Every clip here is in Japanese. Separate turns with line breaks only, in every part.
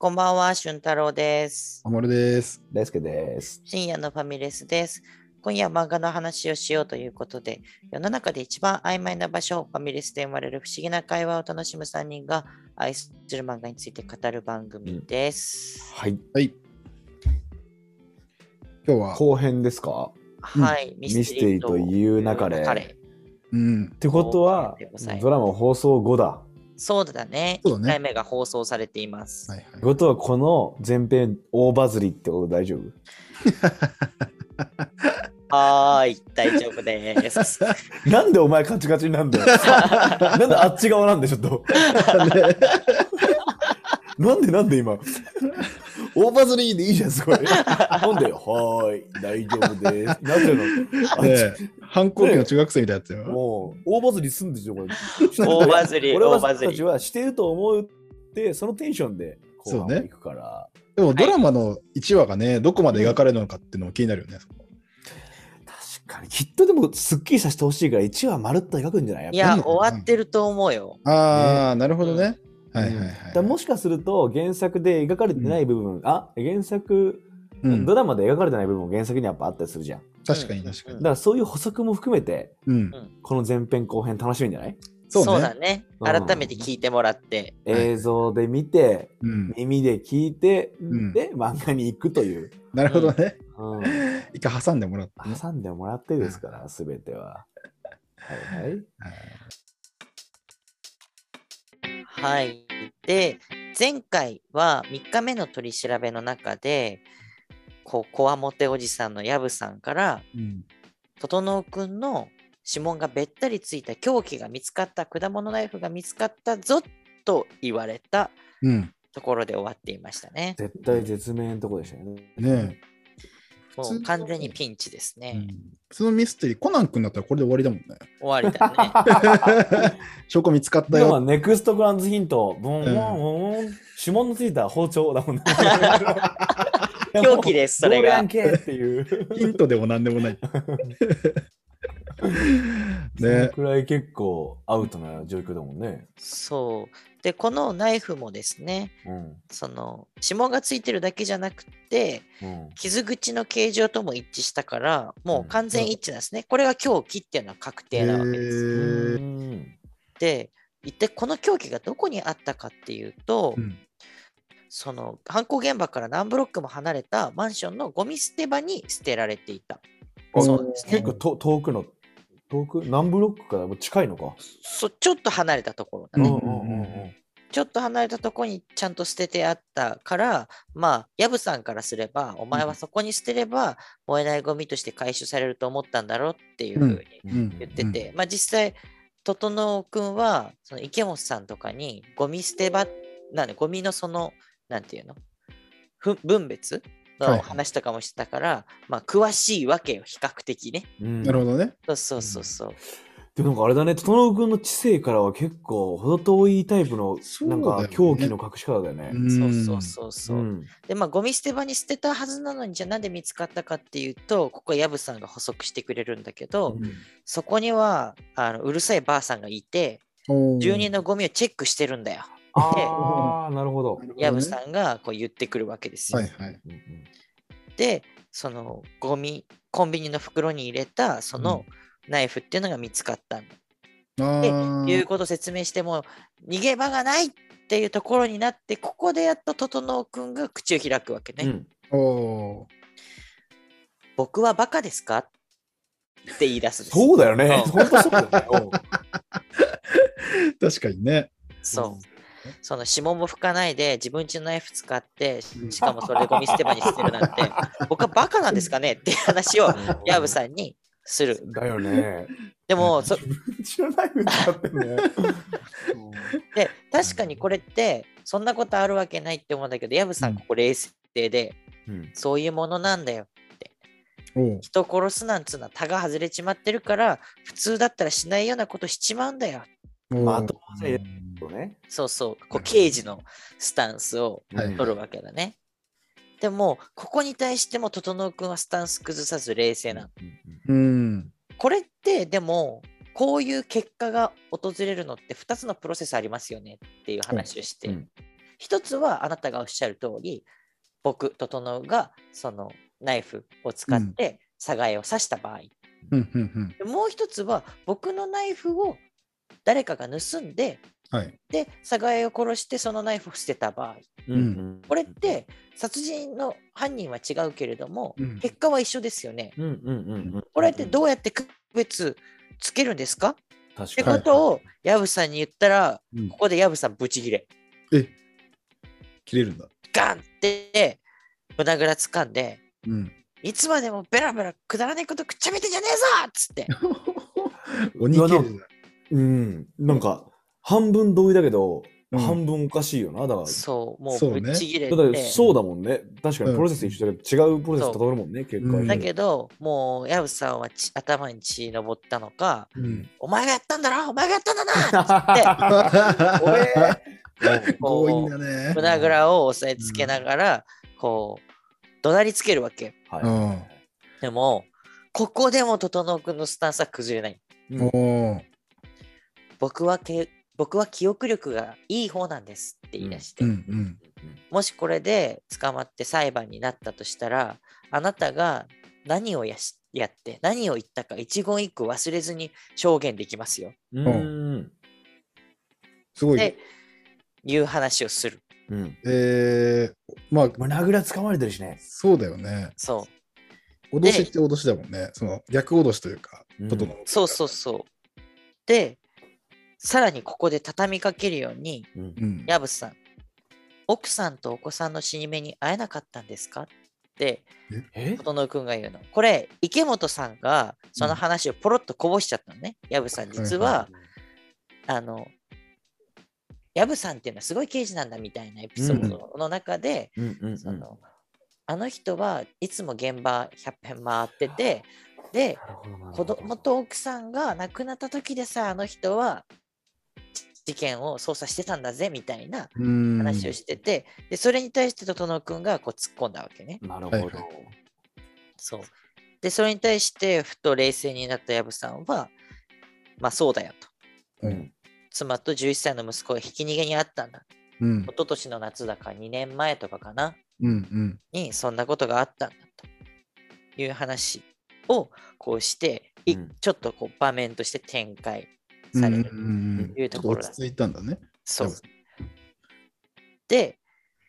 こんばんは、俊太郎です。
あまるです。
大輔です。
深夜のファミレスです。今夜は漫画の話をしようということで、世の中で一番曖昧な場所、ファミレスで生まれる不思議な会話を楽しむ3人が愛する漫画について語る番組です。
はい。
はい。今日は、
後編ですか？
はい、
ミステリーという中で。
彼
うん
っ。てことはドラマ放送後だ。
そうだね。
そうだね
1回目が放送されています。
はい
ってことはこの前編大バズりってこと大丈夫？
はーい、大丈夫です。
なんでお前カチカチになんだよ。なんであっち側なんでちょっと。
はい。
なんでなんで今？大バズりでいいじゃん、すごい。なんではーい、大丈夫です。なんでの？
反抗期の中学生みたいなやつよ。
もう、大バズりすんでしょ、これ。
大バズり、
俺は
大バズり
たち。はしてると思うって、そのテンションで
そうね
は行くから。
でもドラマの1話がね、どこまで描かれるのかっていうのも気になるよね。
確かに。きっとでも、すっきりさせてほしいから、1話まるっと描くんじゃない？
いや、終わってると思うよ。
ああ、なるほどね。はいはいはい。
もしかすると、原作で描かれてない部分、あ原作、
うん
ドラマで描かれてない部分も原作にはやっぱあったりするじゃん。だ
確かに確かに。
からそういう補足も含めて、
うん。
この前編後編楽しみんじゃない
そうね。
だね。
うん
改めて聞いてもらって。
はい
映像で見て、
うん。
耳で聞いて、
ん
で、漫画に行くという。
なるほどね。
うん
一回挟んでもらってね。
挟んでもらってですから、すべては。はいはい。
はい。で、前回は3日目の取り調べの中で、こう、こわもておじさんのヤブさんから、
うん。
整くんの指紋がべったりついた凶器が見つかった、果物ナイフが見つかったぞと言われた
うん。
ところで終わっていましたね。
絶対絶命のとこでしたよね。
ね
もう完全にピンチです
え。
ね。
うん普通のミステリー、コナン君だったらこれで終わりだもんね。
終わりだね。
証拠見つかったよ。
ネクストグランズヒント、ボンボンボンボン、指紋のついた包丁だもんね。
凶器ですそれが
どうやんけっていう。
ヒントでも何でもない。
その
ね
くらい結構アウトな状況だもんね。
そう。で、このナイフもですね、
うん。
その指紋がついてるだけじゃなくて、
うん。
傷口の形状とも一致したから、もう完全一致なんですね。これが凶器っていうのは確定なわけです。で、一体この凶器がどこにあったかっていうと、
うん
その犯行現場から何ブロックも離れたマンションのゴミ捨て場に捨てられていた。
あ
そうですね
結構と遠くの、遠く何ブロックからも近いのか？
そちょっと離れたところ。だね、
うんうんうん。
ちょっと離れたところにちゃんと捨ててあったから、まあ、ヤブさんからすれば、お前はそこに捨てれば燃えないゴミとして回収されると思ったんだろうっていうふうに
うん。
言ってて、まあ実際、整君は、その池本さんとかに、ゴミ捨て場、なんで、ゴミのその、なんていうの？ふ分別？の話とかもしてたから、まあ詳しいわけよ、比較的ね。
うん
なるほどね。
そうそうそうそう。
でもなんかあれだね、整君の知性からは結構程遠いタイプの、なんか狂気の隠し方だよね。
そうそうそうそう。
うん
で、まあ、ゴミ捨て場に捨てたはずなのに、じゃあなんで見つかったかっていうと、ここはヤブさんが補足してくれるんだけど、
うん
そこにはあのうるさいばあさんがいて、
うん。
住人のゴミをチェックしてるんだよ。
ああ、なるほど。
ヤブさんがこう言ってくるわけですよ。
はいはい。
うんうん
で、そのゴミ、コンビニの袋に入れたそのナイフっていうのが見つかったんだ。
あ
で
ー
いうことを説明しても、逃げ場がないっていうところになって、ここでやっと整君が口を開くわけね。
うん
おー
僕はバカですか？って言い出す。
そうだよね。
うん
本当そうだよねうん。
確かにね。
そう。その指紋も拭かないで自分家のナイフ使って、しかもそれでゴミ捨て場に捨てるなんて、僕はバカなんですかね？っていう話をヤブさんにする。
だよね。
でも、そ。で確かにこれって、そんなことあるわけないって思うんだけど、ヤブさん、ここ冷静で、
うん
そういうものなんだよ。
おう
人殺すなんつうのはタが外れちまってるから、普通だったらしないようなことしちまうんだよ。
まあそうね。
そうそう、こう刑事のスタンスを
はい。
取るわけだね。でも、ここに対しても、整君はスタンス崩さず冷静なの。
うん。
これって、でも、こういう結果が訪れるのって2つのプロセスありますよねっていう話をして、
うん。
一つはあなたがおっしゃる通り、僕、整がそのナイフを使ってサガエを刺した場合、
うん。
もう一つは僕のナイフを誰かが盗んで、
はい。
で、サガエを殺してそのナイフを捨てた場合、
うん
これって殺人の犯人は違うけれども、
うん
結果は一緒ですよね。
うんうんうんうん。
これってどうやって区別つけるんですか？って
確かに。
ことをヤブさんに言ったら、
うん
ここでヤブさんブチギレ。
え？切れるんだ。
ガンって胸ぐら掴んで、
うん。
いつまでもベラベラくだらないことくっちゃべてんじゃねえぞっつって。
鬼刑事だ。
うん。なんか、半分同意だけど、
うん
半分おかしいよな。だから。
そう、も
そう
ぶっちぎれて。
だってそうだもんね。確かに
うん
プロセス一緒だけど、違うプロセスたどるもんね、結果。
うん
だけど、もう、ヤブさんはち頭に血昇ったのか、
うん。
お前がやったんだろお前がやったんだなっつって、
おえ
強引だね。
胸ぐらを押さえつけながら、こう、怒鳴りつけるわけ。
はい
うん。
でも、ここでも整君のスタンスは崩れない。僕はけ僕は記憶力がいい方なんですって言い出して、
うんうん。
もしこれで捕まって裁判になったとしたら、あなたが何をやしやって、何を言ったか一言一句忘れずに証言できますよ。
うん。
すごい。
で、いう話をする。
うん。
えー、まあ、
胸ぐら掴まれてるしね。
そうだよね。
そう。
脅しって脅しだもんね。その逆脅しというか、
うん
そうそうそう。で、さらにここで畳みかけるように、
うん
うん。
ヤブさん、奥さんとお子さんの死に目に会えなかったんですかって、
え？
整君が言うの。これ、池本さんがその話をポロッとこぼしちゃったのね。ヤブさん、実は、あの、ヤブさんっていうのはすごい刑事なんだみたいなエピソードの中で、
うんうんうん。
そのあの人はいつも現場100遍回ってて、で、子
ど
供と奥さんが亡くなった時でさ、あの人は事件を捜査してたんだぜみたいな
うん
話をしてて、でそれに対して整君がこう突っ込んだわけね。
なるほど
はいはい。
そう。で、それに対してふと冷静になった藪さんは、まあそうだよと。
うん。
妻と11歳の息子がひき逃げにあったんだ。
うん
一。昨年の夏だか2年前とかかな。
うん。うん。
にそんなことがあったんだという話をこうして、い
うん
ちょっとこう場面として展開
うん。
される。
うん。
いうところ
落ち着いたんだね。
そう。で、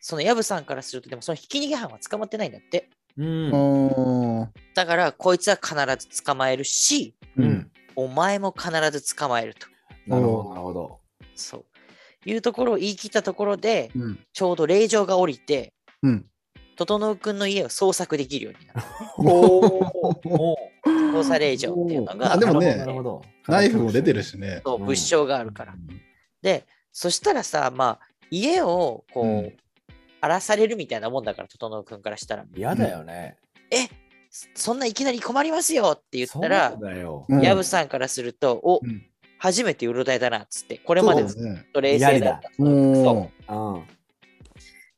その藪さんからすると、でもそのひき逃げ犯は捕まってないんだって。
うん。
だから、こいつは必ず捕まえるし、
う。
うんん。
お前も必ず捕まえると。
なるほど、なるほど。
そう。いうところを言い切ったところで、
うん。
ちょうど令状が降りて、
うん。
整君の家を捜索できるようになる。
おお。
捜査令状っていうのが、
あでもね
なるほど。
ナイフも出てるしね。
そう物証があるから。で、そしたらさ、まあ、家をこう、
うん
荒らされるみたいなもんだから、整君からしたら、
嫌だよね。
えそんないきなり困りますよって言ったら
そう、だよ。
うん
ヤブさんからすると、お、
うん
初めてうろたえだなっつって、これまでずっ。と冷静だった。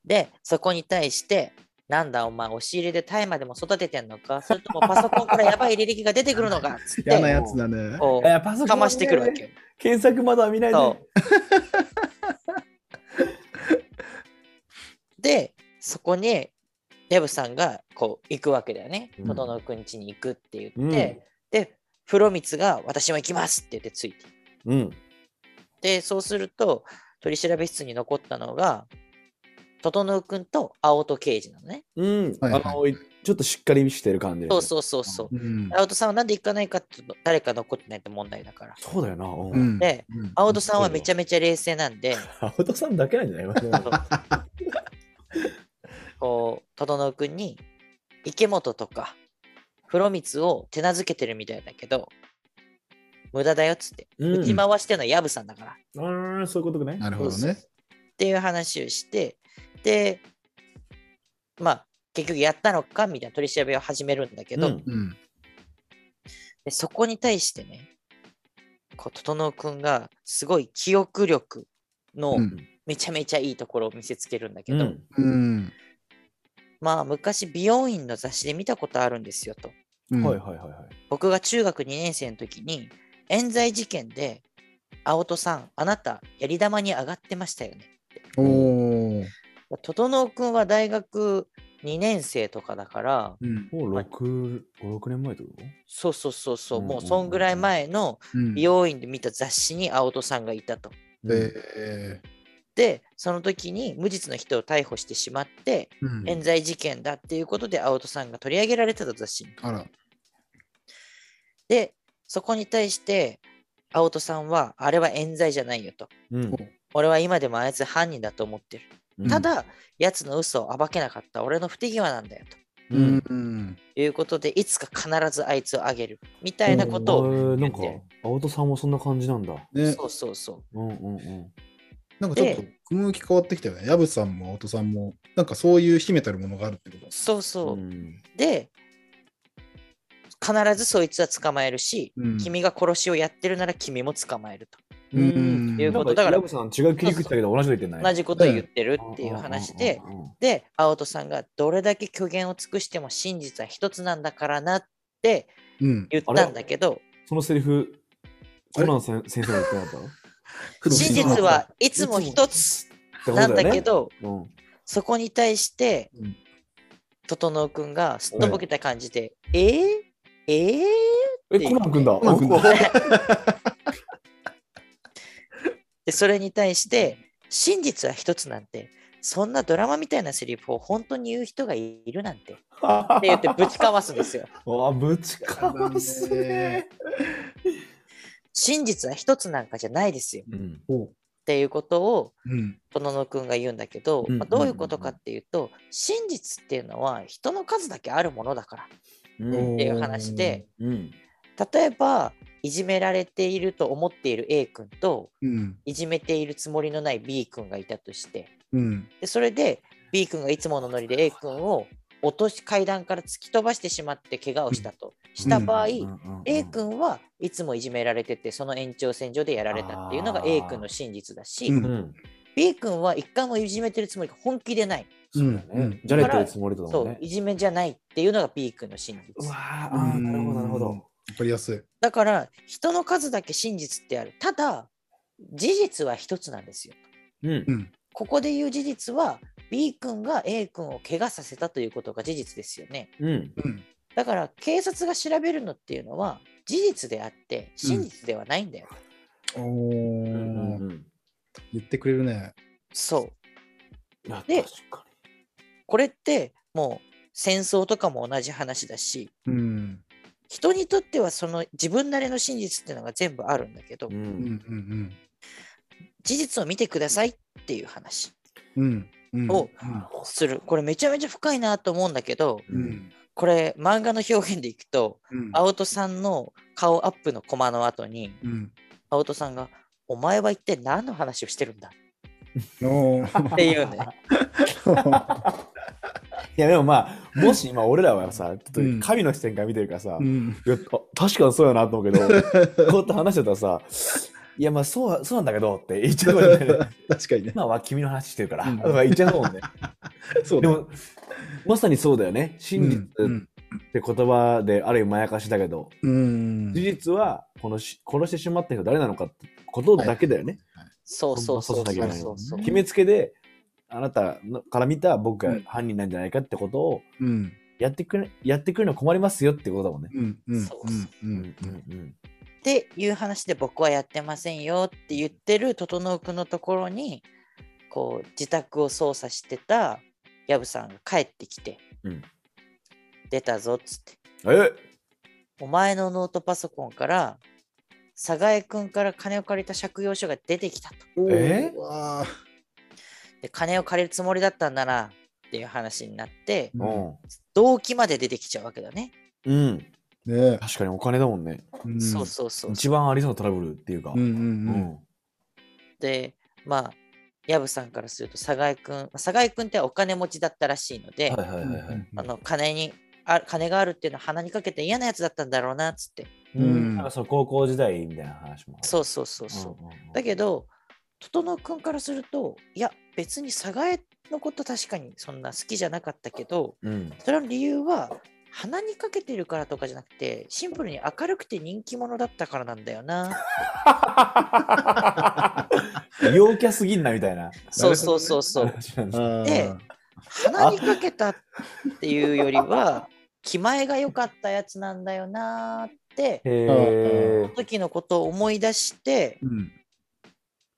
で、そこに対して、なんだお前、押し入れで大麻でも育ててんのか？それともパソコンからやばい履歴が出てくるのか？っ つって、
嫌なやつだね。
こ
えパソコン
う、かましてくるわけよ。
検索まだ見ないで。
で、そこに、デブさんがこう行くわけだよね。
うん
整君家に行くって言って、
うん
で、風呂光が私も行きますって言ってついて。
うん。
で、そうすると、取り調べ室に残ったのが、整君と青戸刑事なのね。
うん。あ
はいはい
の、ちょっとしっかりしてる感じ。
そうそうそうそう。
うん。
青戸さんはなんで行かないかっていうと、誰か残ってないって問題だから。
そうだよな。う
うんん。
で、
うん
青戸さんはめちゃめちゃ冷静なんで、
アウトさんだけなんじゃない
こう、整君に、池本とか、風呂光を手なずけてるみたいだけど、無駄だよっつって、
うん
打ち回してるのは藪さんだから。
ああ、そういうことね。
なるほどね。
っていう話をして、で、まあ、結局やったのかみたいな取り調べを始めるんだけど、
うん
うん。
でそこに対してね、こう整君がすごい記憶力の
うん
めちゃめちゃいいところを見せつけるんだけど、
うん。
うん。
まあ昔美容院の雑誌で見たことあるんですよと。
うん
はいはいはいはい。
僕が中学2年生の時に冤罪事件で青戸さんあなたやり玉に上がってましたよね。
おー。
整くんは大学2年生とかだから、
うん。
もう6、5、6年前ってこと？
そうそうそうそう、
うん
もうそんぐらい前の
うん。
美容院で見た雑誌に青戸さんがいたと。
で、
で、その時に無実の人を逮捕してしまって、
うん。
冤罪事件だっていうことで青戸さんが取り上げられてた雑誌に。
あら。
で、そこに対して青戸さんは、あれは冤罪じゃないよと。
うん
俺は今でもあいつ犯人だと思ってる。
うん
ただ、奴の嘘を暴けなかった俺の不手際なんだよと。
う
うんん。うん。
いうことで、いつか必ずあいつをあげる。みたいなことを
えーなんか青戸さんもそんな感じなんだ。
ね、
そうそうそう。
うんうんうん。
なんかちょっと雰囲気変わってきたよね。ヤブさんも音さんも、なんかそういう秘めたるものがあるってこと。
そうそう。
ん
で、必ずそいつは捕まえるし、
うん
君が殺しをやってるなら君も捕まえると。
うん。
いうことだから
さん違う切り口だけど同じこと言ってない。
同じことを言ってるっていう話で、で、青戸さんがどれだけ虚言を尽くしても真実は一つなんだからなって
うん。
言ったんだけど、
そのセリフ、コナン先先生が言ってなかった？の。
真実はいつも一つなんだけ、ど、そこに対して
うん、
整君がすっとぼけた感じで、えー、えー、
う。んえ、コナン君だ。
コナン君だ
で、それに対して、真実は一つなんて、そんなドラマみたいなセリフを本当に言う人がいるなんて。って言ってぶちかますんですよ。
あ、ぶちかますね。
真実は一つなんかじゃないですよ。
うん。
っていうことを、
うん。
殿野くんが言うんだけど、
うん
まあどういうことかっていうと、真実っていうのは人の数だけあるものだから
うん
っていう話で、
うん。
例えば、いじめられていると思っている A 君と、
うん。
いじめているつもりのない B 君がいたとして、
うん。
でそれで B 君がいつものノリで A 君を落とし階段から突き飛ばしてしまって怪我をしたとした場合、A 君はいつもいじめられててその延長線上でやられたっていうのが A 君の真実だし。B 君は一回もいじめてるつもりが本気でない、
そうだよね。じゃれてるつもりとかもね。
そういじめじゃないっていうのが B 君の真
う
実
わーあー、なるほど、なるほど。
わかりやすい。
だから人の数だけ真実ってあるただ事実は一つなんですよ
うん
う。ん。
ここで言う事実は B 君が A 君を怪我させたということが事実ですよね
うん。
うん。
だから警察が調べるのっていうのは事実であって真実ではないんだよ。
おー、
うんうん
言ってくれるね。
そう。でこれってもう戦争とかも同じ話だし
うん。
人にとってはその自分なりの真実っていうのが全部あるんだけど、
に。う。
うんん。
事実を見てくださいっていう話
うん。うん。
をする。これめちゃめちゃ深いなと思うんだけど。これ漫画の表現でいくと
うん。
青戸さんの顔アップのコマの後に
うん。
青戸さんが「お前は一体何の話をしてるんだ?」っていうね。
いやでもまあもし今俺らはさちょっと神の視点から見てるからさ、
うん、
いや確かにそうやなと思うけど こうやって話してたらさいやまあそうそうなんだけどって言っちゃうもんね。
確かにね。
今は君の話してるから、
うん、
言っちゃうもんね。
そう
でもまさにそうだよね。真実って言葉である意味まやかしだけど、
うん、
事実はこのし殺してしまった人誰なのかってことだけだよね、
はいはい、そうそう
そう。そう
そうそう。
決めつけであなたのから見た僕が犯人なんじゃないかってことを
うん。
やってくれ、やってくれるの困りますよってことだもんね。
うん。うん。
そうそう
うん。
うんうん
っていう話で僕はやってませんよって言ってる整君のところにこう自宅を捜査してた藪さんが帰ってきて、
うん
出たぞっつって
うん。え？
お前のノートパソコンから佐賀江君から金を借りた借用書が出てきたと
え？
うわ
で金を借りるつもりだったんだなっていう話になって
ー
動機まで出てきちゃうわけだね、
うん。うん。
ね
確かにお金だもんね。
うん
そうそうそう
一番ありそうなトラブルっていうか。
うんうん
う
うん。
でまあ藪さんからすると佐賀江君佐賀江君ってお金持ちだったらしいので、
はいはいはいはい。
あの金にあ金があるっていうのは鼻にかけて嫌なやつだったんだろうなっつって
うん
なんかその高校時代みたいな話も。
そうそうそうそう、
うんうんうん
だけど整君からするといや別に佐賀江のこと確かにそんな好きじゃなかったけど
うん。
それの理由は鼻にかけてるからとかじゃなくて、シンプルに明るくて人気者だったからなんだよな。
陽キャすぎんなみたいな
そうそうそうそう。
で
鼻にかけたっていうよりは、気前が良かったやつなんだよなーって、その時のことを思い出して、
うん。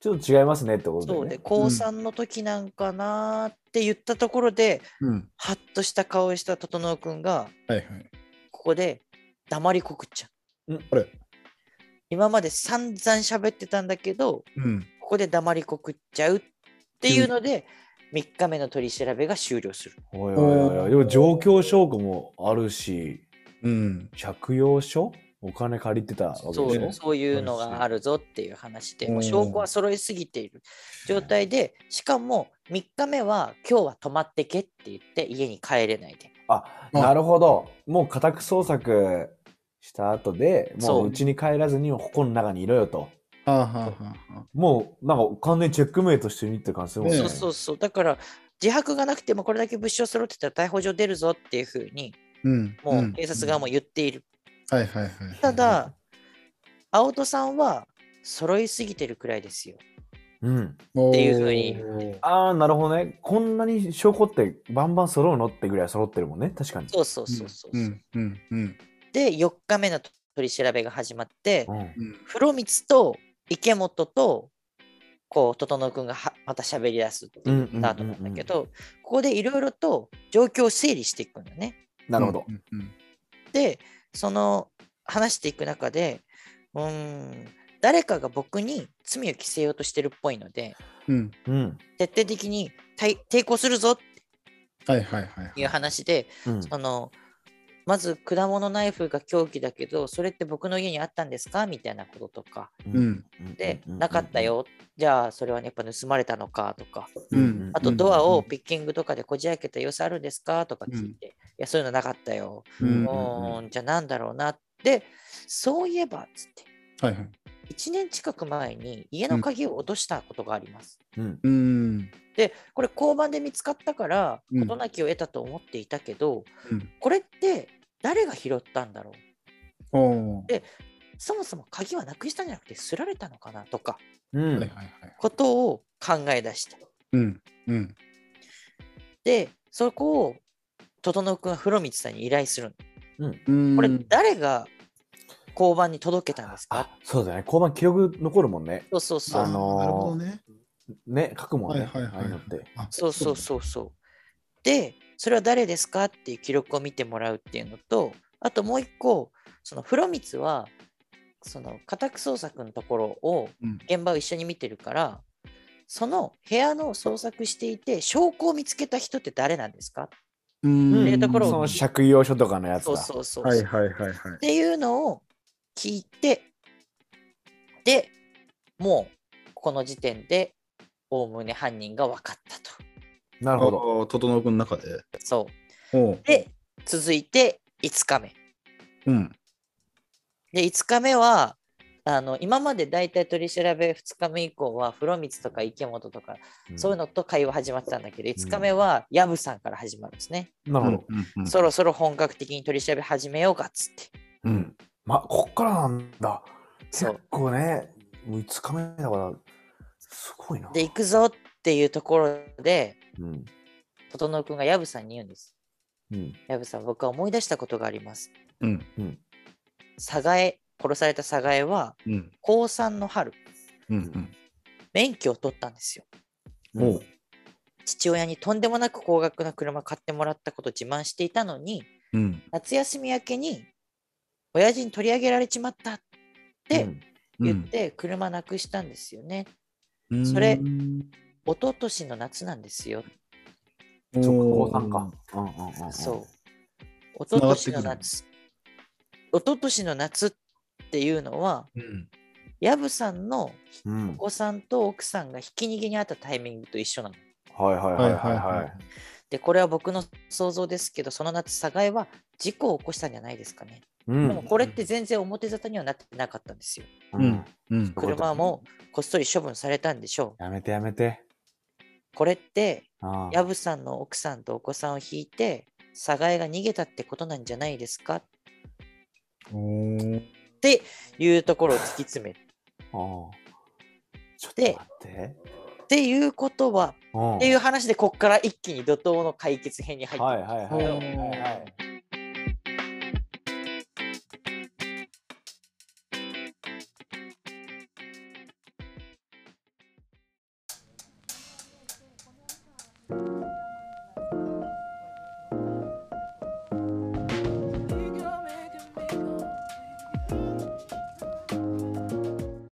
ちょっと違いますねってことで、ね。
そうで、高3の時なんかなーって言ったところで、
うん。
ハッとした顔をした整君が、
はいはい。
ここで黙りこくっちゃう。
あれ？
今まで散々喋ってたんだけど、
うん。
ここで黙りこくっちゃうっていうので、3日目の取り調べが終了する。
おいおいおいでも状況証拠もあるし、
うん。
借用書？お金借りてたわけ
そう
でしょ？
そういうのがあるぞっていう話で、
うん
もう証拠は揃いすぎている状態で、しかも3日目は今日は泊まってけって言って家に帰れないで。
あ、なるほど。もう家宅捜索した後で、も
そう
う家に帰らずにここの中にいろよと。もうなんか完全にチェックメイトしてみって感じするもんね。
ね
そうそうそう。だから自白がなくてもこれだけ物証揃ってたら逮捕状出るぞっていうふうに、
うん。
もう警察側も言っている。
はいはいはい。
ただ、青戸さんは揃いすぎてるくらいですよ。
うん。
っていう風に
ああ、なるほどね。こんなに証拠ってバンバン揃うのってぐらい揃ってるもんね。確かに。
そうそうそうそう。
うんうんうん
で、4日目の取り調べが始まって。風呂光と池本と、こう、整君がはまた喋り出すっていうスタートなんだけど、ここでいろいろと状況を整理していくんだね。
なるほど
う。んうん
で、その話していく中で、うーん、誰かが僕に罪を着せようとしてるっぽいので、
うん。
うん。
徹底的に対抵抗するぞっ
はいはいはい。
ていう話で、
うん。
そのまず果物ナイフが凶器だけど、それって僕の家にあったんですか？みたいなこととか。
うん。
で、なかった。よ。じゃあ、それは、ね、やっぱ盗まれたのかとか。
うん
あと、ドアを
うん
ピッキングとかでこじ開けた様子あるんですか？とか聞いて。いや、そういうのなかったよ。
う
うん
うん
じゃあなんだろうなって。そういえば、つって。
はいはい。
1年近く前に家の鍵を落としたことがあります。
うん。
うん。
で、これ交番で見つかったから、
うん
事なきを得たと思っていたけど、
うん
これって誰が拾ったんだろう？でそもそも鍵はなくしたんじゃなくて、すられたのかなとか。ことを考え出した。
うん。うん。
で、そこを、整君は風呂光さんに依頼するの。
うん。
これ、誰が交番に届けたんですか？
あ、そうだね。交番記録残るもんね。
そうそうそう。
あのー
なるほどね。
ね、書くもんね。
はいはいはい
そうそうそうそう。で、それは誰ですかっていう記録を見てもらうっていうのと、あともう一個、その風呂光は、その家宅捜索のところを
うん
現場を一緒に見てるから、その部屋の捜索していて、証拠を見つけた人って誰なんですか？
うん
っていうところを
その借用書とかのやつ
そう
だ。
そうそう。
はい
っ
はいはいはい。
ていうのを聞いて、で、もうこの時点で、おおむね犯人が分かったと。
なるほど。
整君の中で。
そう。
おう
で、続いて5日目。
うん。
で、5日目は、あの今まで大体取り調べ2日目以降は、風呂光とか池本とか、そういうのと会話始まってたんだけど、5日目は藪さんから始まるんですね。
なるほど。
うんうん
そろそろ本格的に取り調べ始めようかっつって。
うん。ま、こっからなんだ。結構ね、もう5日目だから、すごいな。
で、行くぞっていうところで、
うん。
整君が藪さんに言うんです。
うん。
藪さん、僕は思い出したことがあります。
うん。
うん。
佐賀江、殺された佐賀江は、
うん。
高3の春、
うん。
免許を取ったんですよ。
うん。おう。
父親にとんでもなく高額な車買ってもらったことを自慢していたのに、
うん。
夏休み明けに親父に取り上げられちまったって言って車なくしたんですよね。
うん
それ
うん
一昨年の夏なんですよ。
高3か。うんうんうんうん。
そう。一昨年の夏。一昨年の夏っていうのは、
うん。
藪さんの
うん
お。子さんと奥さんがひき逃げにあったタイミングと一緒なの。
はいはいはいはいはい。
で、これは僕の想像ですけど、その夏、佐賀江は事故を起こしたんじゃないですかね。
うん
でもこれって全然表沙汰にはなってなかったんですよ。
うん。
うん。
車もこっそり処分されたんでしょう。
やめてやめて。
これって、
ああ
藪さんの奥さんとお子さんを引いて、サガエが逃げたってことなんじゃないですか？っ
おー
ていうところを突き詰める。で
待って。
っていうことは、
うん
っていう話でこっから一気に怒涛の解決編に入って。